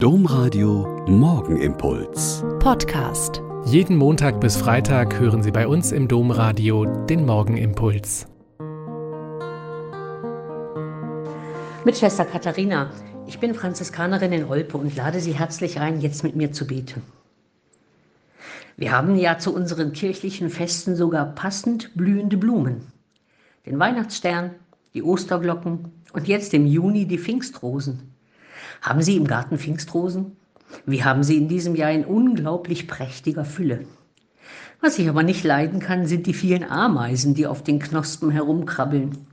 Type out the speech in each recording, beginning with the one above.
Domradio Morgenimpuls. Podcast. Jeden Montag bis Freitag hören Sie bei uns im Domradio den Morgenimpuls. Mit Schwester Katharina. Ich bin Franziskanerin in Olpe und lade Sie herzlich ein, jetzt mit mir zu beten. Wir haben ja zu unseren kirchlichen Festen sogar passend blühende Blumen. Den Weihnachtsstern, die Osterglocken und jetzt im Juni die Pfingstrosen. Haben Sie im Garten Pfingstrosen? Wir haben sie in diesem Jahr in unglaublich prächtiger Fülle. Was ich aber nicht leiden kann, sind die vielen Ameisen, die auf den Knospen herumkrabbeln.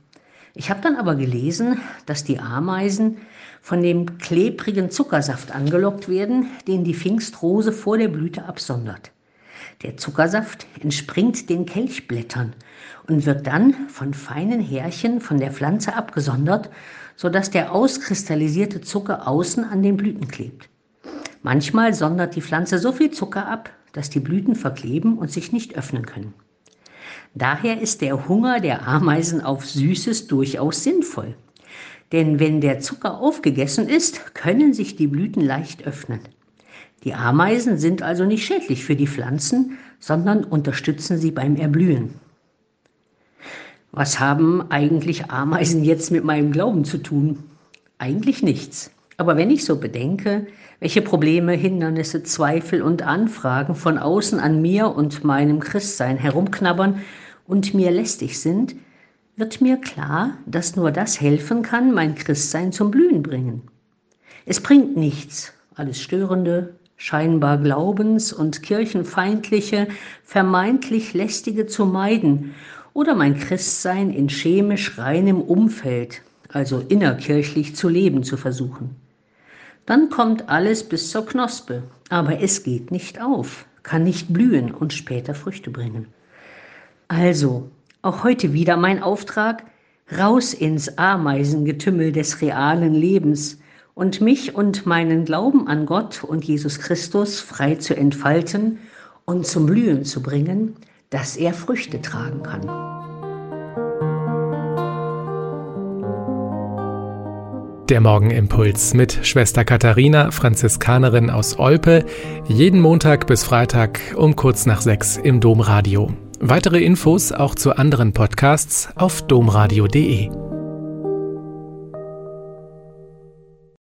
Ich habe dann aber gelesen, dass die Ameisen von dem klebrigen Zuckersaft angelockt werden, den die Pfingstrose vor der Blüte absondert. Der Zuckersaft entspringt den Kelchblättern und wird dann von feinen Härchen von der Pflanze abgesondert, sodass der auskristallisierte Zucker außen an den Blüten klebt. Manchmal sondert die Pflanze so viel Zucker ab, dass die Blüten verkleben und sich nicht öffnen können. Daher ist der Hunger der Ameisen auf Süßes durchaus sinnvoll. Denn wenn der Zucker aufgegessen ist, können sich die Blüten leicht öffnen. Die Ameisen sind also nicht schädlich für die Pflanzen, sondern unterstützen sie beim Erblühen. Was haben eigentlich Ameisen jetzt mit meinem Glauben zu tun? Eigentlich nichts. Aber wenn ich so bedenke, welche Probleme, Hindernisse, Zweifel und Anfragen von außen an mir und meinem Christsein herumknabbern und mir lästig sind, wird mir klar, dass nur das helfen kann, mein Christsein zum Blühen bringen. Es bringt nichts, alles Störende, scheinbar glaubens- und kirchenfeindliche, vermeintlich lästige zu meiden oder mein Christsein in chemisch reinem Umfeld, also innerkirchlich zu leben zu versuchen. Dann kommt alles bis zur Knospe, aber es geht nicht auf, kann nicht blühen und später Früchte bringen. Also, auch heute wieder mein Auftrag, raus ins Ameisengetümmel des realen Lebens, und mich und meinen Glauben an Gott und Jesus Christus frei zu entfalten und zum Blühen zu bringen, dass er Früchte tragen kann. Der Morgenimpuls mit Schwester Katharina, Franziskanerin aus Olpe, jeden Montag bis Freitag um kurz nach sechs im Domradio. Weitere Infos auch zu anderen Podcasts auf domradio.de.